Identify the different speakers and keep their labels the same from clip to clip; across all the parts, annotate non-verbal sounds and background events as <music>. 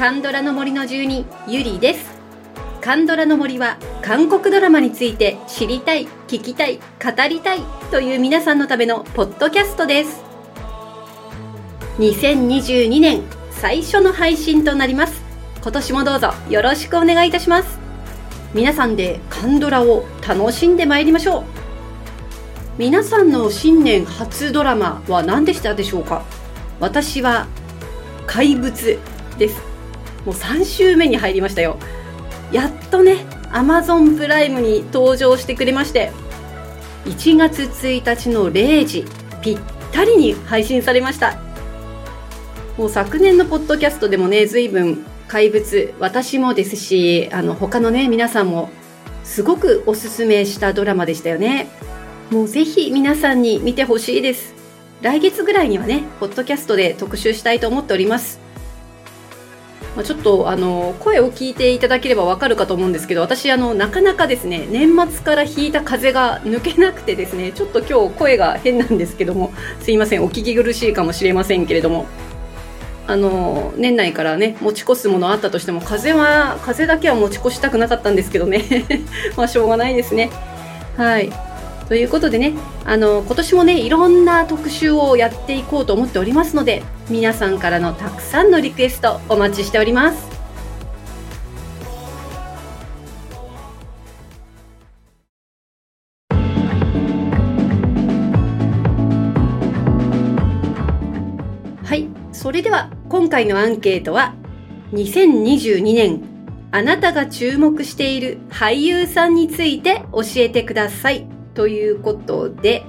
Speaker 1: カンドラの森の住人ゆりです。カンドラの森は韓国ドラマについて知りたい聞きたい語りたいという皆さんのためのポッドキャストです。2022年最初の配信となります。今年もどうぞよろしくお願いいたします。皆さんでカンドラを楽しんでまいりましょう。皆さんの新年初ドラマは何でしたでしょうか？私は怪物です。もう3週目に入りましたよ。やっとね Amazon プライムに登場してくれまして1月1日の0時ぴったりに配信されました。もう昨年のポッドキャストでもね随分怪物私もですしあの他のね皆さんもすごくおすすめしたドラマでしたよね。もうぜひ皆さんに見てほしいです。来月ぐらいにはねポッドキャストで特集したいと思っております。まあ、ちょっとあの声を聞いていただければわかるかと思うんですけど私あのなかなかですね年末から引いた風が抜けなくてですねちょっと今日声が変なんですけどもすいませんお聞き苦しいかもしれませんけれどもあの年内からね持ち越すものあったとしても風は風だけは持ち越したくなかったんですけどね。<laughs> まあしょうがないですね。はい。ということでねあの今年もねいろんな特集をやっていこうと思っておりますので皆さんからのたくさんのリクエストお待ちしております。はいそれでは今回のアンケートは2022年あなたが注目している俳優さんについて教えてください。ということで、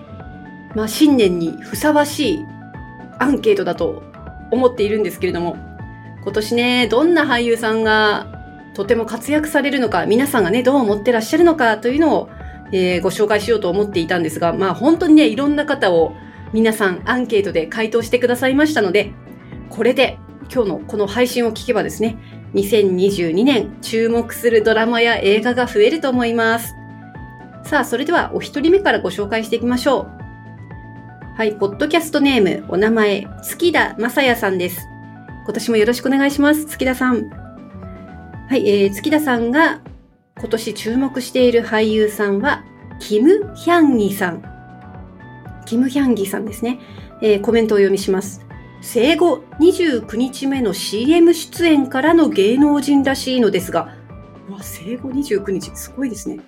Speaker 1: まあ、新年にふさわしいアンケートだと思っているんですけれども、今年ね、どんな俳優さんがとても活躍されるのか、皆さんがね、どう思ってらっしゃるのかというのを、えー、ご紹介しようと思っていたんですが、まあ本当にね、いろんな方を皆さんアンケートで回答してくださいましたので、これで今日のこの配信を聞けばですね、2022年注目するドラマや映画が増えると思います。さあ、それではお一人目からご紹介していきましょう。はい、ポッドキャストネーム、お名前、月田正也さんです。今年もよろしくお願いします、月田さん。はい、えー、月田さんが今年注目している俳優さんは、キム・ヒャンギさん。キム・ヒャンギさんですね。えー、コメントを読みします。生後29日目の CM 出演からの芸能人らしいのですが、わ、生後29日、すごいですね。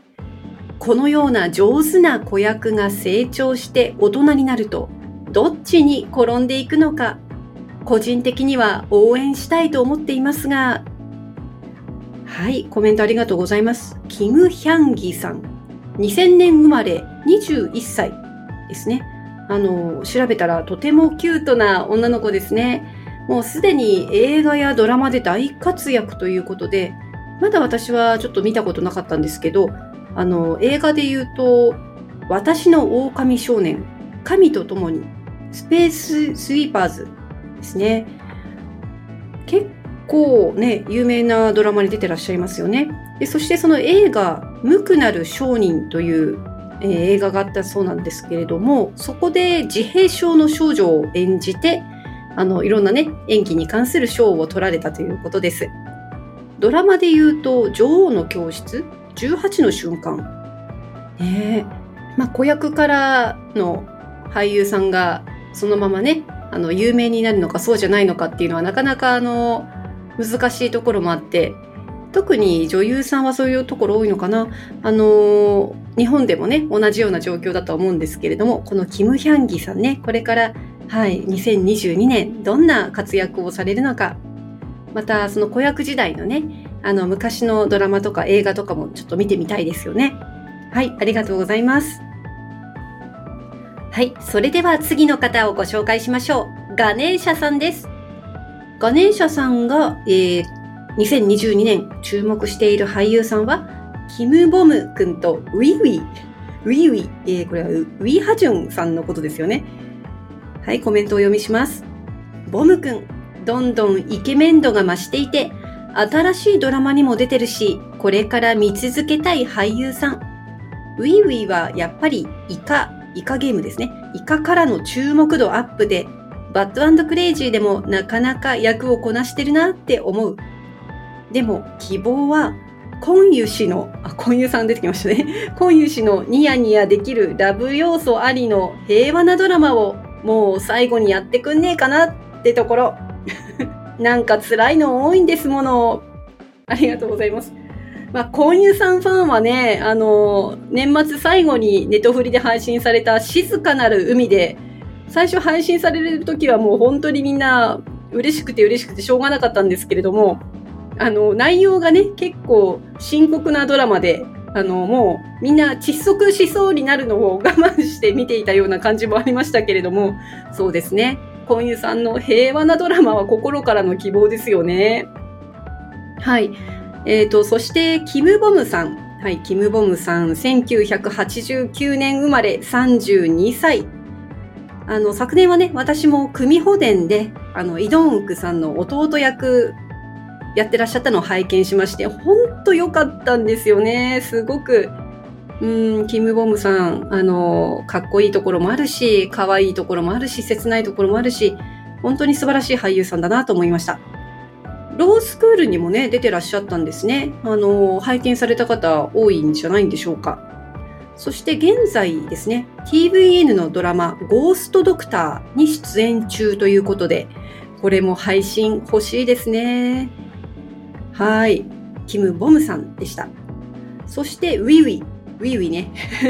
Speaker 1: このような上手な子役が成長して大人になるとどっちに転んでいくのか個人的には応援したいと思っていますが。はいコメントありがとうございます。キム・ヒャンギさん。2000年生まれ21歳ですね。あの調べたらとてもキュートな女の子ですね。もうすでに映画やドラマで大活躍ということでまだ私はちょっと見たことなかったんですけどあの映画で言うと「私の狼少年神と共に」スペーススイーパーズですね。結構ね有名なドラマに出てらっしゃいますよね。でそしてその映画「無垢なる商人」という、えー、映画があったそうなんですけれどもそこで自閉症の少女を演じてあのいろんなね演技に関する賞を取られたということです。ドラマで言うと「女王の教室」18の瞬間。ねまあ、子役からの俳優さんがそのままね、あの、有名になるのかそうじゃないのかっていうのはなかなかあの、難しいところもあって、特に女優さんはそういうところ多いのかな。あの、日本でもね、同じような状況だと思うんですけれども、このキム・ヒャンギさんね、これから、はい、2022年、どんな活躍をされるのか、また、その子役時代のね、あの、昔のドラマとか映画とかもちょっと見てみたいですよね。はい、ありがとうございます。はい、それでは次の方をご紹介しましょう。ガネーシャさんです。ガネーシャさんが、えー、2022年注目している俳優さんは、キム・ボム君とウィウィ。ウィウィ。えー、これはウィ・ハジュンさんのことですよね。はい、コメントを読みします。ボム君、どんどんイケメン度が増していて、新しいドラマにも出てるし、これから見続けたい俳優さん。ウィーウィーはやっぱりイカ、イカゲームですね。イカからの注目度アップで、バッドクレイジーでもなかなか役をこなしてるなって思う。でも希望はコンユ氏の、あ、コンユさん出てきましたね。コンユ氏のニヤニヤできるラブ要素ありの平和なドラマをもう最後にやってくんねえかなってところ。なんか辛いの多いんですもの。ありがとうございます。まあ、コンユさんファンはね、あの、年末最後にネトフリで配信された静かなる海で、最初配信される時はもう本当にみんな嬉しくて嬉しくてしょうがなかったんですけれども、あの、内容がね、結構深刻なドラマで、あの、もうみんな窒息しそうになるのを我慢して見ていたような感じもありましたけれども、そうですね。コンユさんの平和なドラマは心からの希望ですよね。はい。えっ、ー、と、そして、キム・ボムさん。はい、キム・ボムさん、1989年生まれ32歳。あの、昨年はね、私も組保伝で、あの、イドンウクさんの弟役やってらっしゃったのを拝見しまして、ほんと良かったんですよね。すごく。うん、キム・ボムさん、あの、かっこいいところもあるし、可愛いところもあるし、切ないところもあるし、本当に素晴らしい俳優さんだなと思いました。ロースクールにもね、出てらっしゃったんですね。あの、拝見された方多いんじゃないんでしょうか。そして現在ですね、TVN のドラマ、ゴーストドクターに出演中ということで、これも配信欲しいですね。はい。キム・ボムさんでした。そして、ウィウィ。ウィウィね。<laughs> ウ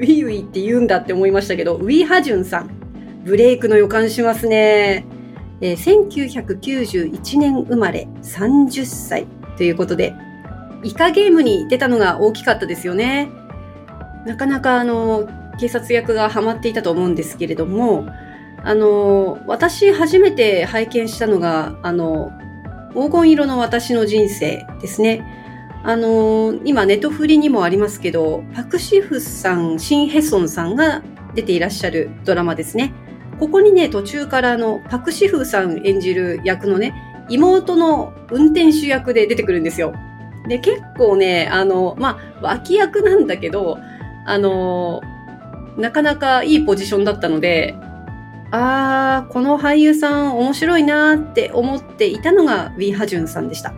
Speaker 1: ィウィって言うんだって思いましたけど、ウィー・ハジュンさん。ブレイクの予感しますね。えー、1991年生まれ30歳ということで、イカゲームに出たのが大きかったですよね。なかなかあの、警察役がハマっていたと思うんですけれども、あの、私初めて拝見したのが、あの、黄金色の私の人生ですね。あのー、今ネトフリにもありますけど、パクシフさん、シンヘソンさんが出ていらっしゃるドラマですね。ここにね、途中からあの、パクシフさん演じる役のね、妹の運転手役で出てくるんですよ。で、結構ね、あの、まあ、脇役なんだけど、あの、なかなかいいポジションだったので、あー、この俳優さん面白いなーって思っていたのがウィー・ハジュンさんでした。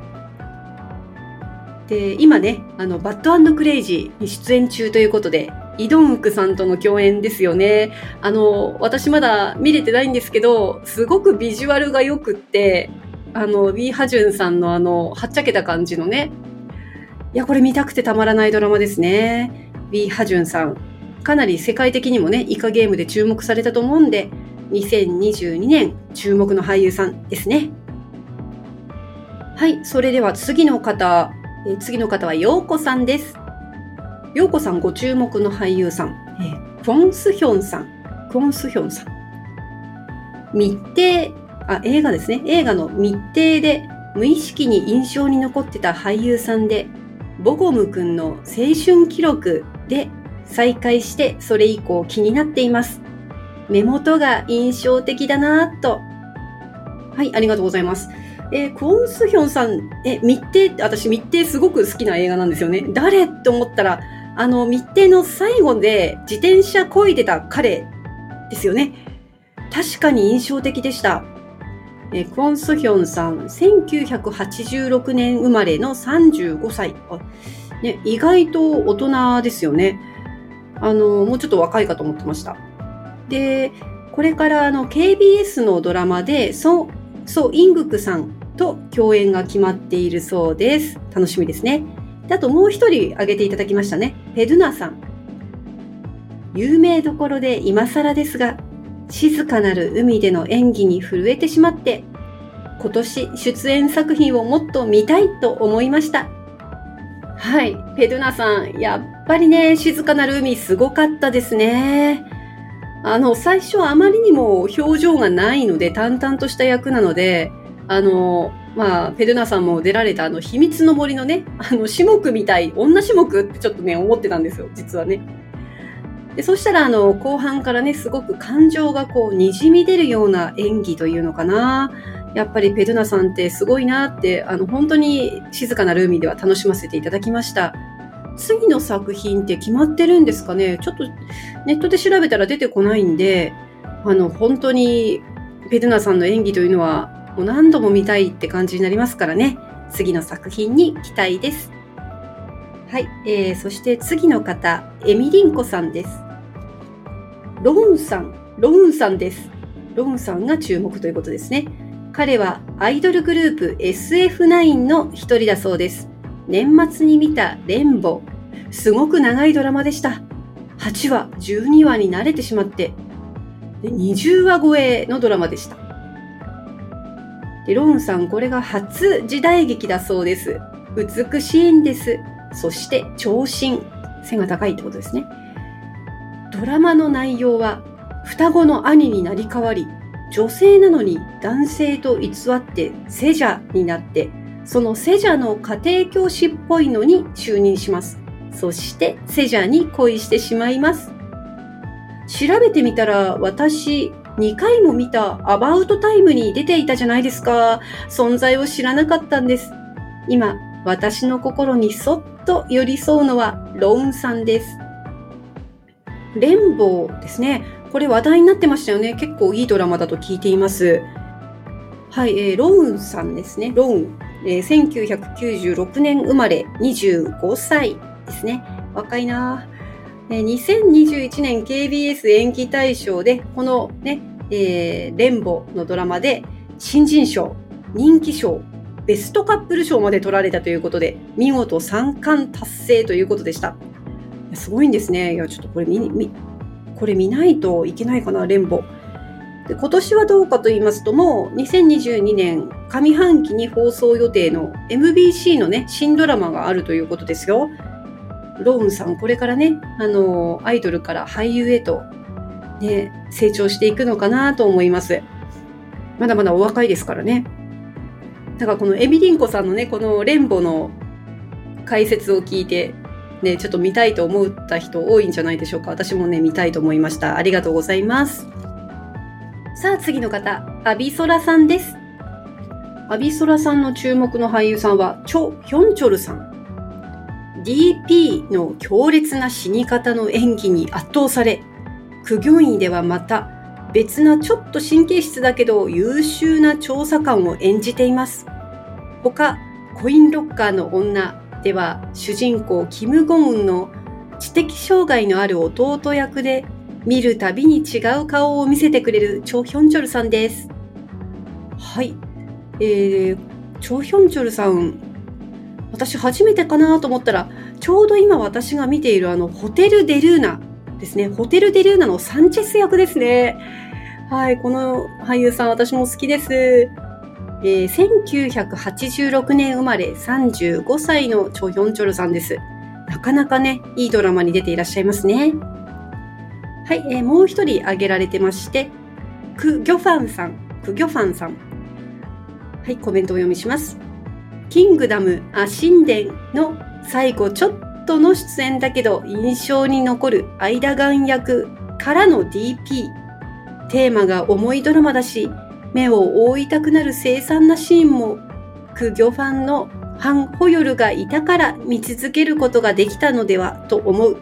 Speaker 1: で、今ね、あの、バッドクレイジーに出演中ということで、イドンウクさんとの共演ですよね。あの、私まだ見れてないんですけど、すごくビジュアルが良くって、あの、ウィー・ハジュンさんのあの、はっちゃけた感じのね、いや、これ見たくてたまらないドラマですね。ウィー・ハジュンさん。かなり世界的にもね、イカゲームで注目されたと思うんで、2022年注目の俳優さんですね。はい、それでは次の方、え次の方はようこさんです。ようこさんご注目の俳優さん、えー、クォンスヒョンさん、クォンスヒョンさん。密偵、あ、映画ですね。映画の密偵で無意識に印象に残ってた俳優さんで、ボゴムくんの青春記録で再会してそれ以降気になっています。目元が印象的だなぁと。はい、ありがとうございます。えー、クォン・スヒョンさん、え、密偵って、私密偵すごく好きな映画なんですよね。誰って思ったら、あの、密偵の最後で自転車漕いでた彼ですよね。確かに印象的でした。えー、クォン・スヒョンさん、1986年生まれの35歳。あね、意外と大人ですよね。あの、もうちょっと若いかと思ってました。で、これからあの KBS のドラマでソ・ソイングクさんと共演が決まっているそうです。楽しみですね。であともう一人挙げていただきましたね。ペドゥナさん。有名どころで今更ですが、静かなる海での演技に震えてしまって、今年出演作品をもっと見たいと思いました。はい。ペドゥナさん、やっぱりね、静かなる海すごかったですね。あの、最初あまりにも表情がないので、淡々とした役なので、あの、まあ、ペルナさんも出られたあの、秘密の森のね、あの、種目みたい、女種目ってちょっとね、思ってたんですよ、実はね。で、そしたら、あの、後半からね、すごく感情がこう、滲み出るような演技というのかな。やっぱりペルナさんってすごいなって、あの、本当に静かなルーミーでは楽しませていただきました。次の作品って決まってるんですかね？ちょっとネットで調べたら出てこないんで、あの、本当にペドゥナさんの演技というのはもう何度も見たいって感じになりますからね。次の作品に期待です。はい、えー、そして次の方、エミリンコさんです。ローンさん、ローンさんです。ローンさんが注目ということですね。彼はアイドルグループ SF9 の一人だそうです。年末に見たレンボ。すごく長いドラマでした。8話、12話に慣れてしまって、20話超えのドラマでした。でローンさん、これが初時代劇だそうです。美しいんです。そして長身。背が高いってことですね。ドラマの内容は、双子の兄になり変わり、女性なのに男性と偽ってセジャになって、そのセジャの家庭教師っぽいのに就任します。そしてセジャに恋してしまいます。調べてみたら私2回も見たアバウトタイムに出ていたじゃないですか。存在を知らなかったんです。今、私の心にそっと寄り添うのはローンさんです。レンボーですね。これ話題になってましたよね。結構いいドラマだと聞いています。はい、えー、ローンさんですね。ローン。えー、1996年生まれ25歳ですね。若いな2021年 KBS 演技大賞で、このね、えー、レンボのドラマで、新人賞、人気賞、ベストカップル賞まで取られたということで、見事3冠達成ということでした。すごいんですね。いや、ちょっとこれ見、見、これ見ないといけないかな、レンボ。で今年はどうかと言いますともう2022年上半期に放送予定の MBC のね新ドラマがあるということですよ。ローンさん、これからね、あの、アイドルから俳優へと、ね、成長していくのかなと思います。まだまだお若いですからね。だからこのエミリンコさんのね、このレンボの解説を聞いて、ね、ちょっと見たいと思った人多いんじゃないでしょうか。私もね、見たいと思いました。ありがとうございます。さあ、次の方、アビソラさんです。アビソラさんの注目の俳優さんは、チョ・ヒョンチョルさん。DP の強烈な死に方の演技に圧倒され、苦行医ではまた別なちょっと神経質だけど優秀な調査官を演じています。他、コインロッカーの女では主人公キム・ゴンウンの知的障害のある弟役で見るたびに違う顔を見せてくれるチョ・ヒョンチョルさんです。はい。えー、チョ・ヒョンチョルさん、私初めてかなと思ったら、ちょうど今私が見ているあの、ホテル・デルーナですね。ホテル・デルーナのサンチェス役ですね。はい、この俳優さん私も好きです。えー、1986年生まれ35歳のチョ・ヒョンチョルさんです。なかなかね、いいドラマに出ていらっしゃいますね。はい、えー、もう一人挙げられてまして、ク・ギョファンさん、ク・ギョファンさん。はい、コメントをお読みします。キングダム、あ、神殿の最後ちょっとの出演だけど印象に残る間ン役からの DP。テーマが重いドラマだし、目を覆いたくなる凄惨なシーンも、クギョファンのハン・ホヨルがいたから見続けることができたのではと思う。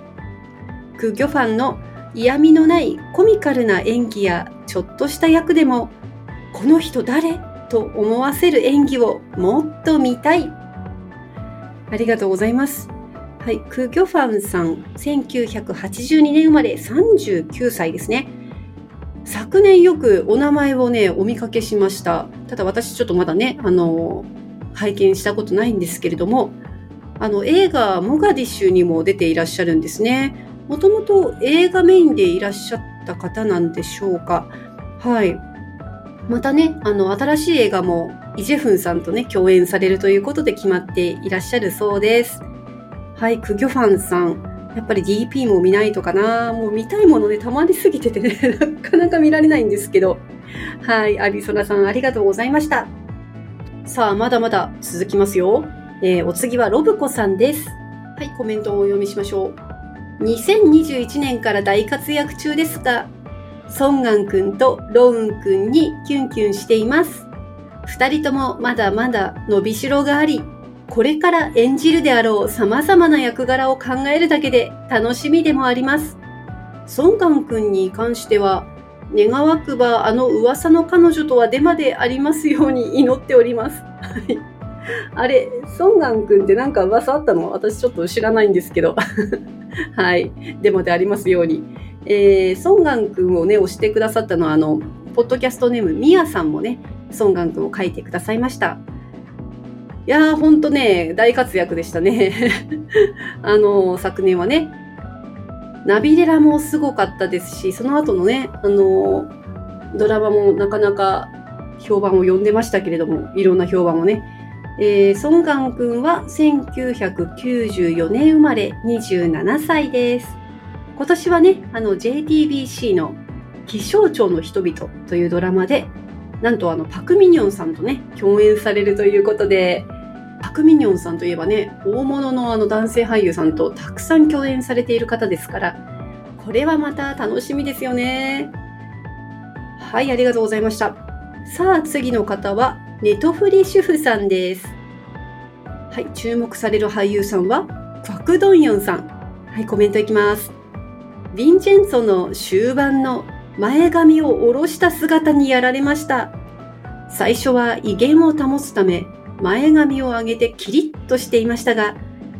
Speaker 1: クギョファンの嫌味のないコミカルな演技やちょっとした役でも、この人誰？と思わせる演技をもっと見たい。ありがとうございます。はい、ク・ギョファンさん、1982年生まれ39歳ですね。昨年よくお名前をね、お見かけしました。ただ私ちょっとまだね、あの、拝見したことないんですけれども、あの、映画モガディッシュにも出ていらっしゃるんですね。もともと映画メインでいらっしゃった方なんでしょうか。はい。またね、あの、新しい映画もイ・ジェフンさんとね、共演されるということで決まっていらっしゃるそうです。はい、クギョファンさん。やっぱり DP も見ないとかな。もう見たいものでたまりすぎててね、<laughs> なかなか見られないんですけど。はい、アリソナさんありがとうございました。さあ、まだまだ続きますよ。えー、お次はロブコさんです。はい、コメントをお読みしましょう。2021年から大活躍中ですが、ソンガン君とロウン君にキュンキュンしています。二人ともまだまだ伸びしろがあり、これから演じるであろう様々な役柄を考えるだけで楽しみでもあります。ソンガン君に関しては、願わくばあの噂の彼女とはデマでありますように祈っております。あれ、ソンガン君ってなんか噂あったの？私ちょっと知らないんですけど。はい。デモでありますように。えー、ソンガン君をね、押してくださったのは、あの、ポッドキャストネーム、ミヤさんもね、ソンガン君を書いてくださいました。いやー、ほんとね、大活躍でしたね。<laughs> あの、昨年はね、ナビデラもすごかったですし、その後のね、あの、ドラマもなかなか評判を呼んでましたけれども、いろんな評判をね。えー、ソンガン君は1994年生まれ27歳です。今年はね、あの JTBC の気象庁の人々というドラマで、なんとあのパクミニョンさんとね、共演されるということで、パク・ミニョンさんといえばね、大物のあの男性俳優さんとたくさん共演されている方ですから、これはまた楽しみですよね。はい、ありがとうございました。さあ、次の方は、ネトフリ主婦さんです。はい、注目される俳優さんは、パク・ドンヨンさん。はい、コメントいきます。ヴィンチェンツォの終盤の前髪を下ろした姿にやられました。最初は威厳を保つため、前髪を上げてキリッとしていましたが、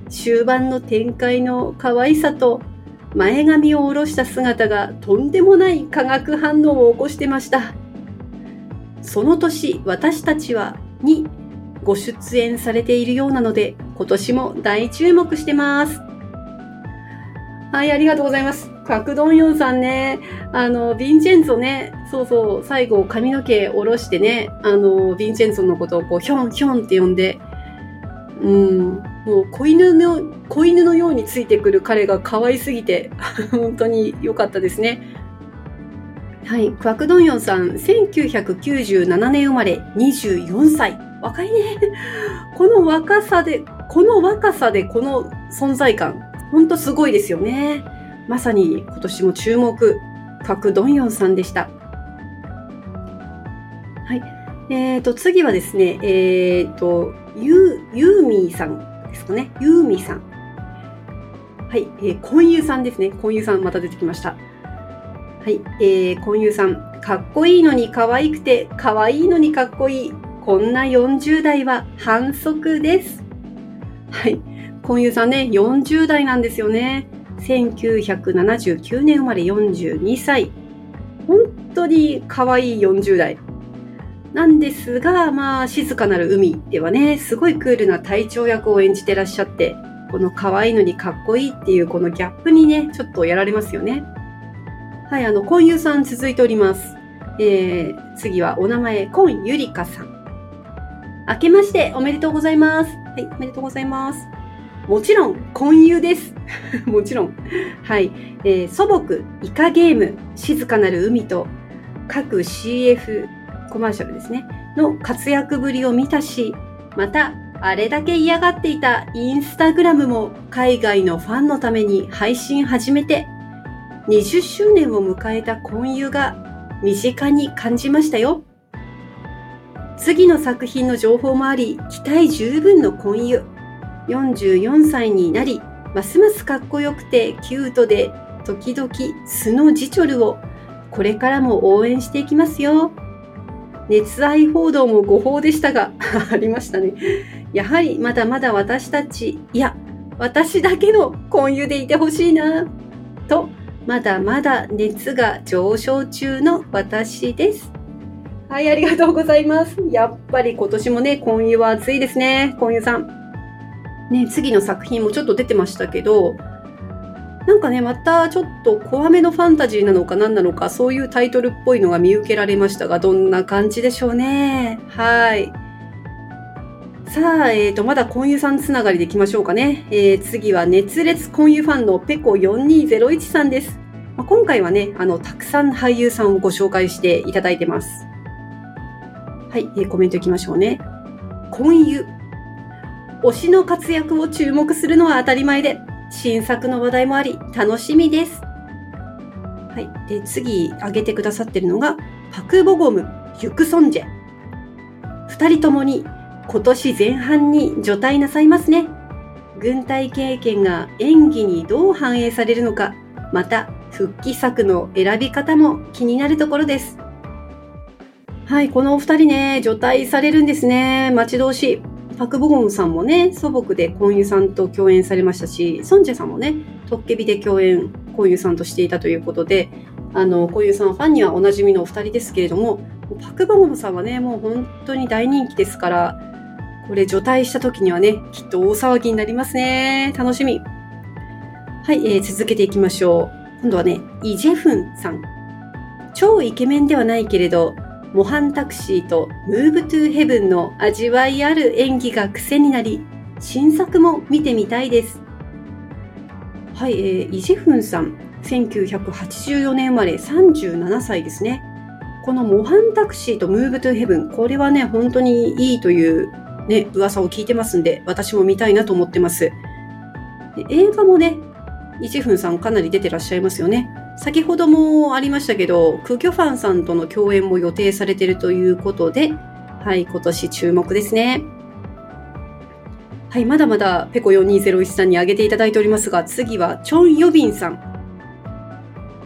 Speaker 1: 終盤の展開の可愛さと前髪を下ろした姿がとんでもない化学反応を起こしてました。その年、私たちはにご出演されているようなので、今年も大注目してます。はい、ありがとうございます。カクドンヨンさんね、あの、ヴィンチェンツォね、そうそう、最後髪の毛下ろしてね、あの、ヴィンチェンツォのことをこう、ヒョンヒョンって呼んで、うん、もう子犬の、子犬のようについてくる彼が可愛すぎて、<laughs> 本当に良かったですね。はい、クワクドンヨンさん、1997年生まれ、24歳。若いね。<laughs> この若さで、この若さでこの存在感、ほんとすごいですよね。まさに今年も注目、パク・ドンヨンさんでした。はい。えっ、ー、と、次はですね、えっ、ー、と、ユー、ユーミーさんですかね。ユーミーさん。はい。えー、コンユさんですね。コンユさんまた出てきました。はい。えー、コンユさん。かっこいいのに可愛くて、可愛いのにかっこいい。こんな40代は反則です。はい。コンユさんね、40代なんですよね。1979年生まれ42歳。本当に可愛い40代。なんですが、まあ、静かなる海ではね、すごいクールな隊長役を演じてらっしゃって、この可愛いのにかっこいいっていうこのギャップにね、ちょっとやられますよね。はい、あの、コンユさん続いております。えー、次はお名前、コンユリカさん。明けましておめでとうございます。はい、おめでとうございます。もちろん、婚友です。<laughs> もちろん。はい。えー、祖母、イカゲーム、静かなる海と、各 CF コマーシャルですね、の活躍ぶりを見たし、また、あれだけ嫌がっていたインスタグラムも海外のファンのために配信始めて、20周年を迎えた婚友が身近に感じましたよ。次の作品の情報もあり、期待十分の婚友。44歳になり、ますますかっこよくてキュートで時々素のジチョルをこれからも応援していきますよ。熱愛報道も誤報でしたが、<laughs> ありましたね。やはりまだまだ私たち、いや、私だけの婚友でいてほしいな、と、まだまだ熱が上昇中の私です。はい、ありがとうございます。やっぱり今年もね、婚友は暑いですね、婚友さん。ね、次の作品もちょっと出てましたけど、なんかね、またちょっと怖めのファンタジーなのか何なのか、そういうタイトルっぽいのが見受けられましたが、どんな感じでしょうね。はい。さあ、えっ、ー、と、まだ婚友さんつながりでいきましょうかね。えー、次は熱烈婚友ファンのペコ4201さんです。まあ、今回はね、あの、たくさん俳優さんをご紹介していただいてます。はい、えー、コメントいきましょうね。婚友推しの活躍を注目するのは当たり前で、新作の話題もあり、楽しみです。はい。で、次、挙げてくださってるのが、パクボゴム、ユクソンジェ。二人ともに、今年前半に除隊なさいますね。軍隊経験が演技にどう反映されるのか、また、復帰作の選び方も気になるところです。はい、このお二人ね、除隊されるんですね。待ち遠しい。パク・ボゴンさんもね、祖母でコンユさんと共演されましたし、ソンジェさんもね、トッケビで共演、コンユさんとしていたということで、あの、コンユさんファンにはおなじみのお二人ですけれども、パク・ボゴンさんはね、もう本当に大人気ですから、これ除隊した時にはね、きっと大騒ぎになりますね。楽しみ。はい、えー、続けていきましょう。今度はね、イ・ジェフンさん。超イケメンではないけれど、模範タクシーとムーブトゥーヘブンの味わいある演技が癖になり、新作も見てみたいです。はい、えー、イ・ジェフンさん、1984年生まれ37歳ですね。この模範タクシーとムーブトゥーヘブン、これはね、本当にいいというね、噂を聞いてますんで、私も見たいなと思ってます。で映画もね、イジフンさんかなり出てらっしゃいますよね。先ほどもありましたけど、クギョファンさんとの共演も予定されているということで、はい、今年注目ですね。はい、まだまだペコ4201さんに挙げていただいておりますが、次はチョン・ヨビンさん。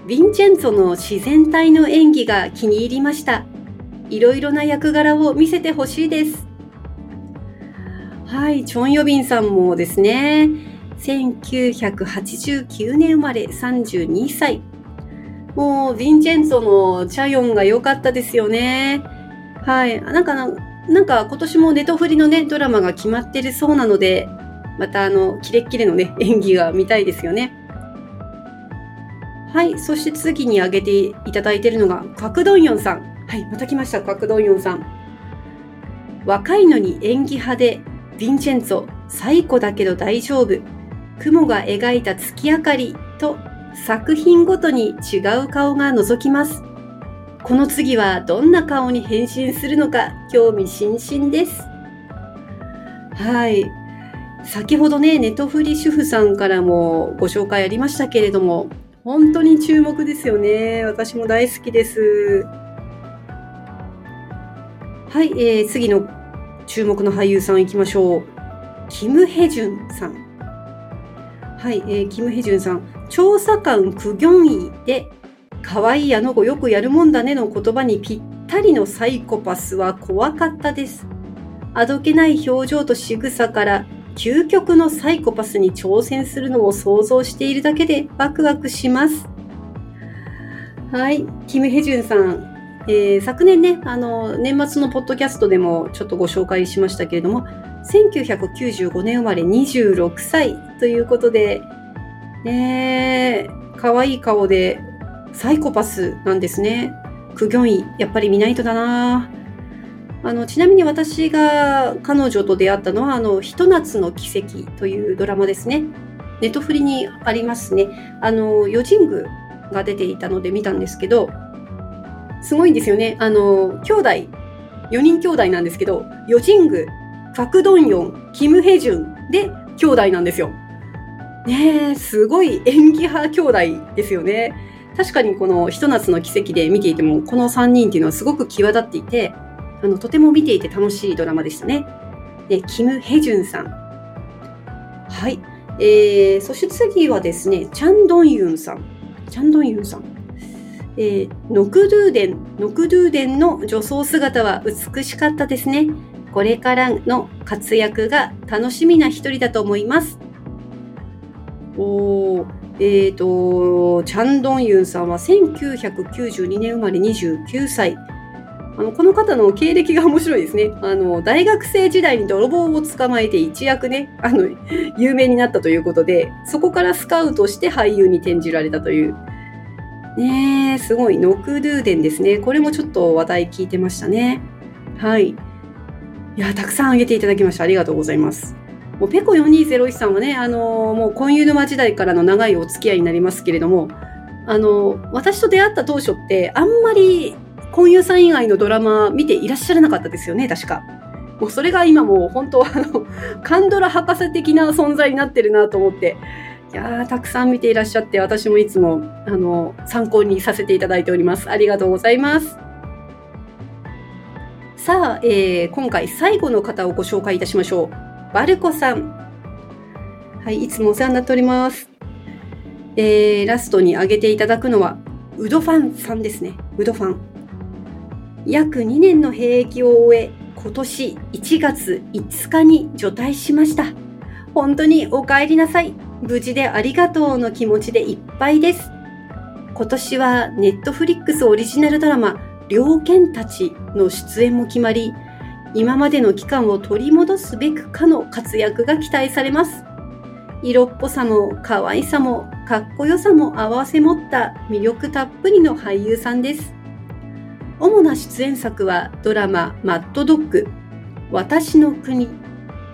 Speaker 1: ヴィンチェンツォの自然体の演技が気に入りました。いろいろな役柄を見せてほしいです。はい、チョン・ヨビンさんもですね、1989年生まれ32歳。もう、ヴィンチェンツォのチャヨンが良かったですよね。はい。なんか、なんか今年もネトフリのね、ドラマが決まってるそうなので、またあの、キレッキレのね、<laughs> 演技が見たいですよね。はい。そして次に挙げていただいているのが、カクドンヨンさん。はい。また来ました、カクドンヨンさん。若いのに演技派で、ヴィンチェンツォ、最古だけど大丈夫。雲が描いた月明かりと作品ごとに違う顔が覗きます。この次はどんな顔に変身するのか興味津々です。はい。先ほどね、ネトフリ主婦さんからもご紹介ありましたけれども、本当に注目ですよね。私も大好きです。はい、えー、次の注目の俳優さん行きましょう。キム・ヘジュンさん。はい、えー、キム・ヘジュンさん。調査官苦行医で、可愛いあの子よくやるもんだねの言葉にぴったりのサイコパスは怖かったです。あどけない表情と仕草から究極のサイコパスに挑戦するのを想像しているだけでワクワクします。はい、キム・ヘジュンさん。えー、昨年ね、あの、年末のポッドキャストでもちょっとご紹介しましたけれども、1995年生まれ26歳ということで、ねえ、可愛い顔でサイコパスなんですね。苦行医、やっぱり見ないとだな。あの、ちなみに私が彼女と出会ったのは、あの、ひと夏の奇跡というドラマですね。ネットフリにありますね。あの、ヨジングが出ていたので見たんですけど、すごいんですよね。あの、兄弟、4人兄弟なんですけど、ヨジングパクドンヨン、キムヘジュンで兄弟なんですよ。ね、すごい演技派兄弟ですよね。確かにこのひと夏の奇跡で見ていても、この3人っていうのはすごく際立っていて、あの、とても見ていて楽しいドラマでしたね。で、キム・ヘジュンさん。はい。えー、そして次はですね、チャン・ドンユンさん。チャン・ドンユンさん。えー、ノクドゥーデン、ノクドゥーデンの女装姿は美しかったですね。これからの活躍が楽しみな一人だと思います。おえっ、ー、と、チャンドンユンさんは1992年生まれ29歳。あのこの方の経歴が面白いですね。あの、大学生時代に泥棒を捕まえて一躍ね、あの、有名になったということで、そこからスカウトして俳優に転じられたという。ねえ、すごい、ノクドゥーデンですね。これもちょっと話題聞いてましたね。はい。いや、たくさん挙げていただきました。ありがとうございます。もうペコ4201さんはね、あのー、もう婚友沼時代からの長いお付き合いになりますけれども、あのー、私と出会った当初って、あんまり婚友さん以外のドラマ見ていらっしゃらなかったですよね、確か。もうそれが今もう本当あの、カンドラ博士的な存在になってるなと思って、いやー、たくさん見ていらっしゃって、私もいつも、あの、参考にさせていただいております。ありがとうございます。さあ、えー、今回最後の方をご紹介いたしましょう。バルコさん。はい、いつもお世話になっております。えー、ラストに挙げていただくのは、ウドファンさんですね。ウドファン。約2年の兵役を終え、今年1月5日に除隊しました。本当にお帰りなさい。無事でありがとうの気持ちでいっぱいです。今年はネットフリックスオリジナルドラマ、猟犬たちの出演も決まり、今までの期間を取り戻すべく彼の活躍が期待されます。色っぽさも可愛さもかっこよさも合わせ持った魅力たっぷりの俳優さんです。主な出演作はドラママッドドッグ、私の国、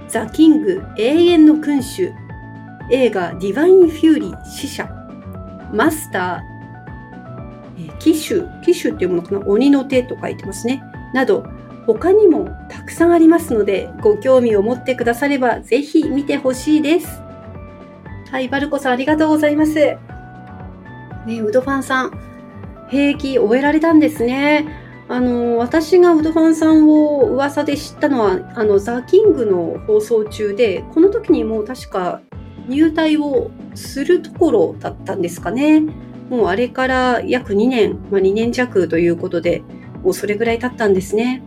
Speaker 1: ザ・キング永遠の君主、映画ディヴァイン・フューリー死者、マスター、え鬼手、鬼手っていうものかな？鬼の手と書いてますね。など、他にもたくさんありますので、ご興味を持ってくだされば、ぜひ見てほしいです。はい、バルコさんありがとうございます。ね、ウドファンさん、兵役終えられたんですね。あの、私がウドファンさんを噂で知ったのは、あの、ザ・キングの放送中で、この時にもう確か入隊をするところだったんですかね。もうあれから約2年、まあ、2年弱ということで、もうそれぐらい経ったんですね。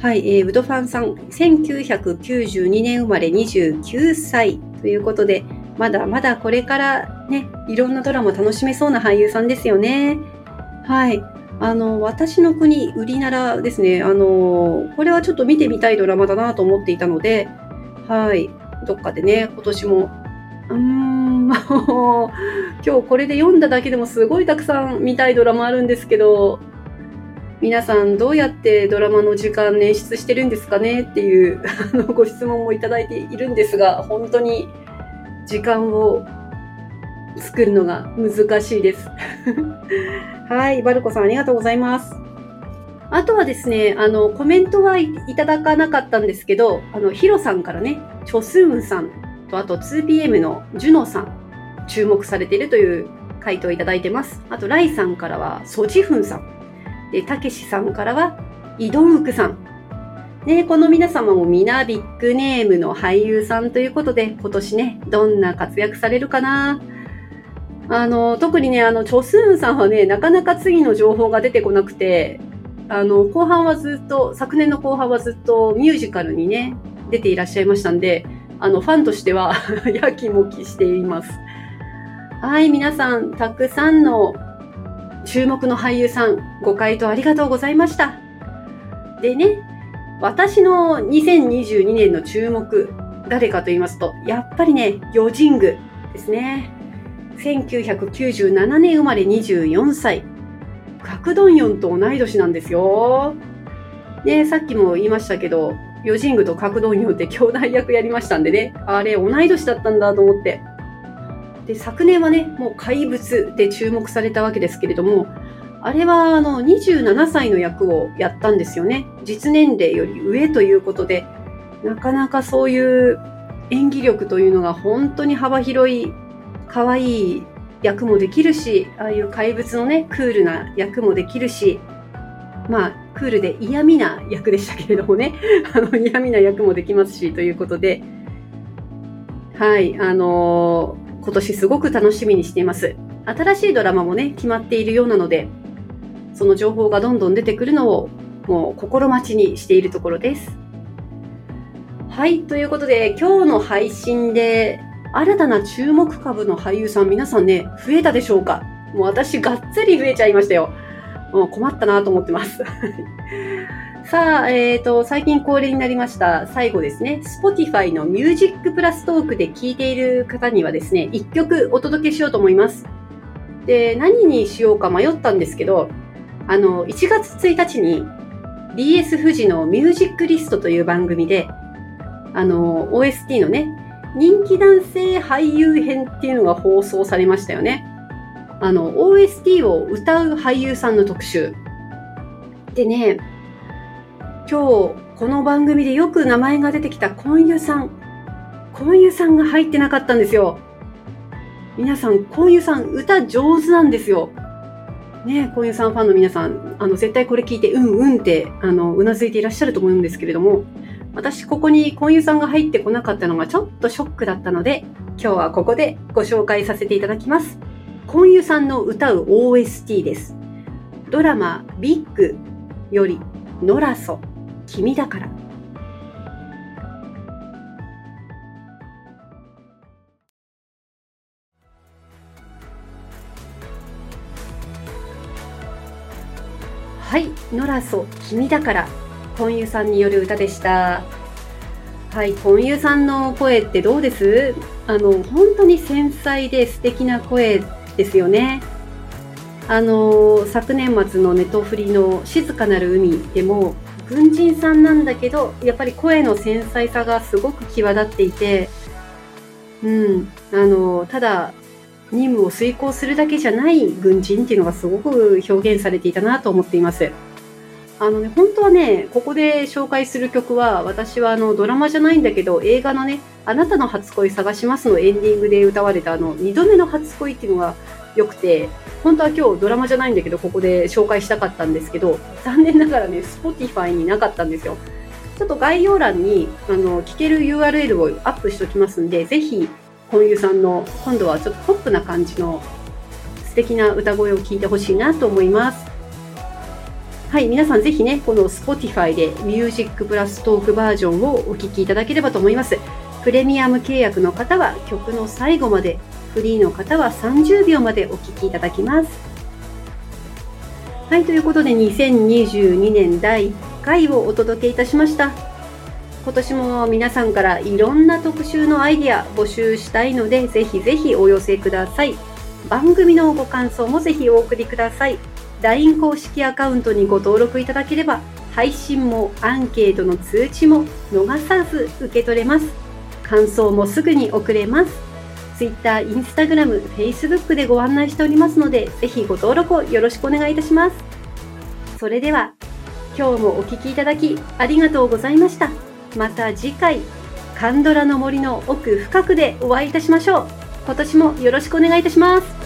Speaker 1: はい、えー、ウドファンさん、1992年生まれ29歳ということで、まだまだこれからね、いろんなドラマ楽しめそうな俳優さんですよね。はい。あの、私の国、ウリナラですね。あの、これはちょっと見てみたいドラマだなと思っていたので、はい。どっかでね、今年も、うーん、今日これで読んだだけでもすごいたくさん見たいドラマあるんですけど、皆さんどうやってドラマの時間捻出してるんですかねっていうあのご質問もいただいているんですが、本当に時間を作るのが難しいです。<laughs> はい、バルコさんありがとうございます。あとはですね、あの、コメントはいただかなかったんですけど、あの、ヒロさんからね、チョスーンさんと、あと 2PM のジュノさん、注目されているという回答をいただいてます。あと、ライさんからは、ソジフンさん。で、たけしさんからは、イドンウクさん。ね、この皆様も皆ビッグネームの俳優さんということで、今年ね、どんな活躍されるかなあの、特にね、あの、チョスーンさんはね、なかなか次の情報が出てこなくて、あの、後半はずっと、昨年の後半はずっとミュージカルにね、出ていらっしゃいましたんで、あの、ファンとしては <laughs> やきもきしています。はい、皆さん、たくさんの注目の俳優さん、ご回答ありがとうございました。でね、私の2022年の注目、誰かと言いますと、やっぱりね、ヨジングですね。1997年生まれ24歳。カクドンヨンと同い年なんですよ。ね、さっきも言いましたけど、ヨジングとカクドンヨンって兄弟役やりましたんでね、あれ同い年だったんだと思って、で、昨年はね、もう怪物で注目されたわけですけれども、あれはあの27歳の役をやったんですよね。実年齢より上ということで、なかなかそういう演技力というのが本当に幅広い、可愛い役もできるし、ああいう怪物のね、クールな役もできるし、まあ、クールで嫌味な役でしたけれどもね、<laughs> あの嫌味な役もできますし、ということで、はい、あのー今年すごく楽しみにしています。新しいドラマもね、決まっているようなので、その情報がどんどん出てくるのをもう心待ちにしているところです。はい、ということで今日の配信で新たな注目株の俳優さん皆さんね、増えたでしょうか？もう私がっつり増えちゃいましたよ。もう困ったなと思ってます。さあ、えっ、ー、と、最近恒例になりました。最後ですね。Spotify の Music プラストークで聴いている方にはですね、一曲お届けしようと思います。で、何にしようか迷ったんですけど、あの、1月1日に BS 富士のミュージックリストという番組で、あの、OST のね、人気男性俳優編っていうのが放送されましたよね。あの、OST を歌う俳優さんの特集。でね、今日この番組でよく名前が出てきたコンユさん。コンユさんが入ってなかったんですよ。皆さん、コンユさん歌上手なんですよ。ねコンユさんファンの皆さん、あの、絶対これ聞いて、うんうんって、あの、うなずいていらっしゃると思うんですけれども、私、ここにコンユさんが入ってこなかったのがちょっとショックだったので、今日はここでご紹介させていただきます。コンユさんの歌う OST です。ドラマビッグよりノラソ君だから。はい、ノラソ君だから、コンユさんによる歌でした。はい、コンユさんの声ってどうです？あの、本当に繊細で素敵な声ですよね。あの、昨年末のネトフリの静かなる海でも、軍人さんなんだけど、やっぱり声の繊細さがすごく際立っていて、うん、あの、ただ、任務を遂行するだけじゃない軍人っていうのがすごく表現されていたなと思っています。あのね、本当はね、ここで紹介する曲は、私はあのドラマじゃないんだけど、映画のね、あなたの初恋探しますのエンディングで歌われたあの、二度目の初恋っていうのが良くて、本当は今日ドラマじゃないんだけど、ここで紹介したかったんですけど、残念ながらね、Spotify になかったんですよ。ちょっと概要欄に、あの、聞ける URL をアップしておきますんで、ぜひ、本優さんの、今度はちょっとポップな感じの素敵な歌声を聞いてほしいなと思います。はい、皆さんぜひね、この Spotify で Music プラストークバージョンをお聴きいただければと思います。プレミアム契約の方は曲の最後まで、フリーの方は30秒までお聴きいただきます。はい、ということで2022年第1回をお届けいたしました。今年も皆さんからいろんな特集のアイディア募集したいので、ぜひぜひお寄せください。番組のご感想もぜひお送りください。LINE 公式アカウントにご登録いただければ配信もアンケートの通知も逃さず受け取れます感想もすぐに送れます Twitter、Instagram、Facebook でご案内しておりますのでぜひご登録をよろしくお願いいたします。それでは今日もお聴きいただきありがとうございました。また次回カンドラの森の奥深くでお会いいたしましょう。今年もよろしくお願いいたします。